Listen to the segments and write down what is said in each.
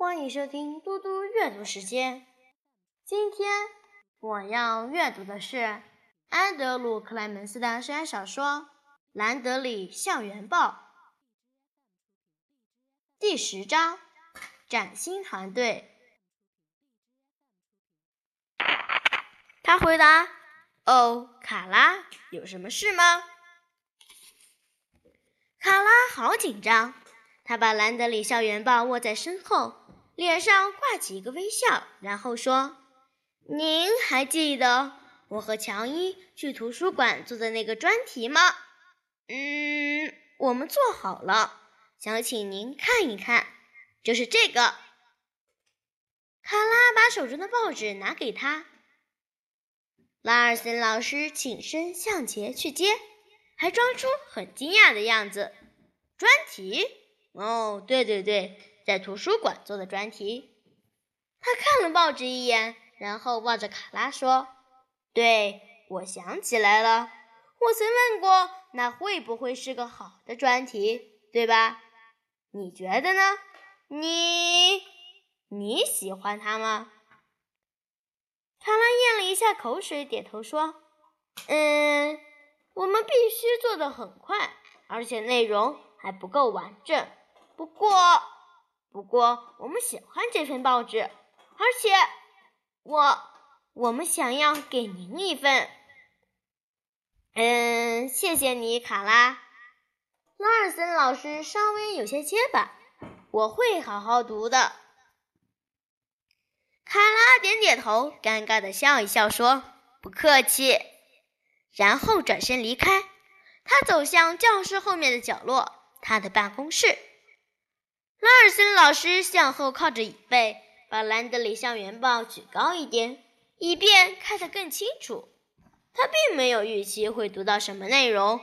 欢迎收听嘟嘟阅读时间。今天我要阅读的是安德鲁·克莱门斯的校园小说《兰德里校园报》第十章：崭新团队。他回答：“哦，卡拉，有什么事吗？”卡拉好紧张，他把《兰德里校园报》握在身后。脸上挂起一个微笑，然后说：“您还记得我和乔伊去图书馆做的那个专题吗？”“嗯，我们做好了，想请您看一看，就是这个。”卡拉把手中的报纸拿给他，拉尔森老师起身向前去接，还装出很惊讶的样子。“专题？哦，对对对。”在图书馆做的专题，他看了报纸一眼，然后望着卡拉说：“对，我想起来了，我曾问过，那会不会是个好的专题，对吧？你觉得呢？你你喜欢它吗？”卡拉咽了一下口水，点头说：“嗯，我们必须做的很快，而且内容还不够完整。不过……”不过，我们喜欢这份报纸，而且我我们想要给您一份。嗯，谢谢你，卡拉。拉尔森老师稍微有些结巴，我会好好读的。卡拉点点头，尴尬的笑一笑，说：“不客气。”然后转身离开。他走向教室后面的角落，他的办公室。拉尔森老师向后靠着椅背，把《兰德里校园报》举高一点，以便看得更清楚。他并没有预期会读到什么内容。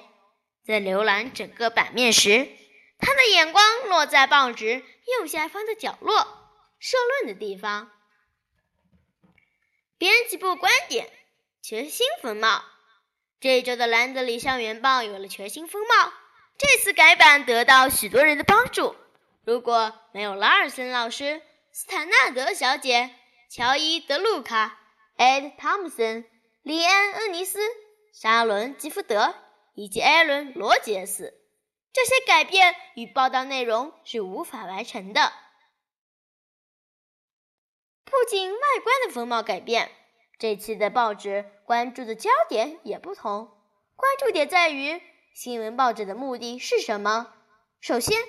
在浏览整个版面时，他的眼光落在报纸右下方的角落——社论的地方。编辑部观点：全新风貌。这一周的《兰德里校园报》有了全新风貌。这次改版得到许多人的帮助。如果没有拉尔森老师、斯坦纳德小姐、乔伊德鲁卡、艾德汤姆森、李安恩尼斯、沙伦吉福德以及艾伦罗杰斯，这些改变与报道内容是无法完成的。不仅外观的风貌改变，这期的报纸关注的焦点也不同。关注点在于新闻报纸的目的是什么？首先。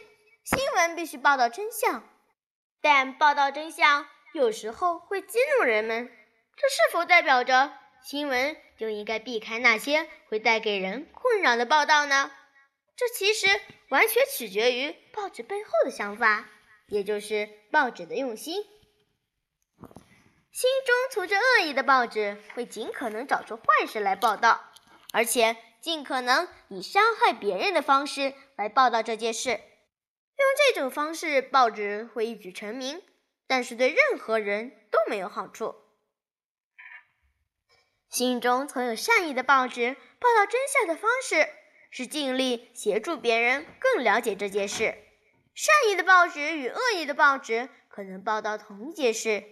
新闻必须报道真相，但报道真相有时候会激怒人们。这是否代表着新闻就应该避开那些会带给人困扰的报道呢？这其实完全取决于报纸背后的想法，也就是报纸的用心。心中存着恶意的报纸会尽可能找出坏事来报道，而且尽可能以伤害别人的方式来报道这件事。用这种方式，报纸会一举成名，但是对任何人都没有好处。心中存有善意的报纸，报道真相的方式是尽力协助别人更了解这件事。善意的报纸与恶意的报纸可能报道同一件事，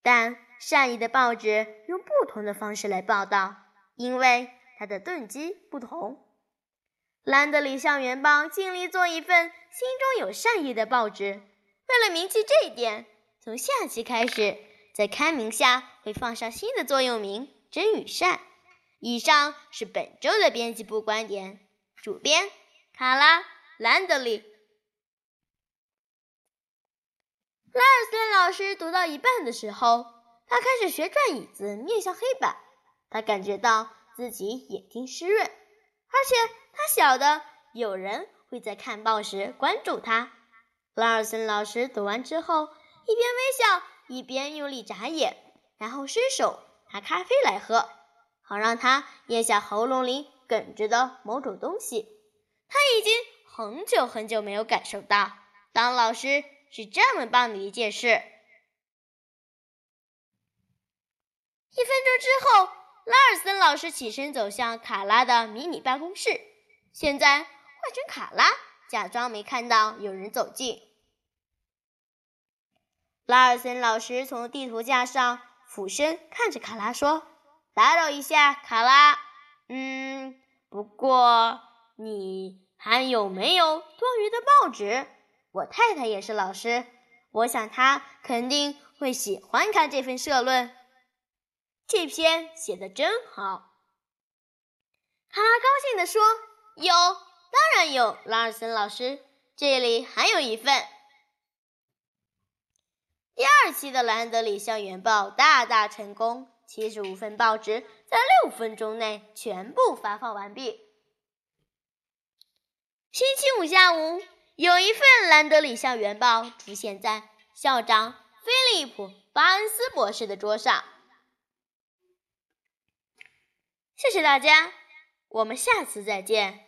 但善意的报纸用不同的方式来报道，因为它的动机不同。兰德里校园报尽力做一份心中有善意的报纸。为了铭记这一点，从下期开始，在刊名下会放上新的座右铭“真与善”。以上是本周的编辑部观点。主编卡拉·兰德里。拉尔森老师读到一半的时候，他开始旋转椅子，面向黑板。他感觉到自己眼睛湿润，而且。他晓得有人会在看报时关注他。拉尔森老师读完之后，一边微笑，一边用力眨眼，然后伸手拿咖啡来喝，好让他咽下喉咙里哽着的某种东西。他已经很久很久没有感受到当老师是这么棒的一件事。一分钟之后，拉尔森老师起身走向卡拉的迷你办公室。现在换成卡拉，假装没看到有人走近。拉尔森老师从地图架上俯身看着卡拉说：“打扰一下，卡拉。嗯，不过你还有没有多余的报纸？我太太也是老师，我想她肯定会喜欢看这份社论。这篇写的真好。”卡拉高兴地说：“有，当然有，拉尔森老师，这里还有一份。”第二期的兰德里校园报大大成功，七十五份报纸在六分钟内全部发放完毕。星期五下午，有一份兰德里校园报出现在校长菲利普·巴恩斯博士的桌上。谢谢大家，我们下次再见。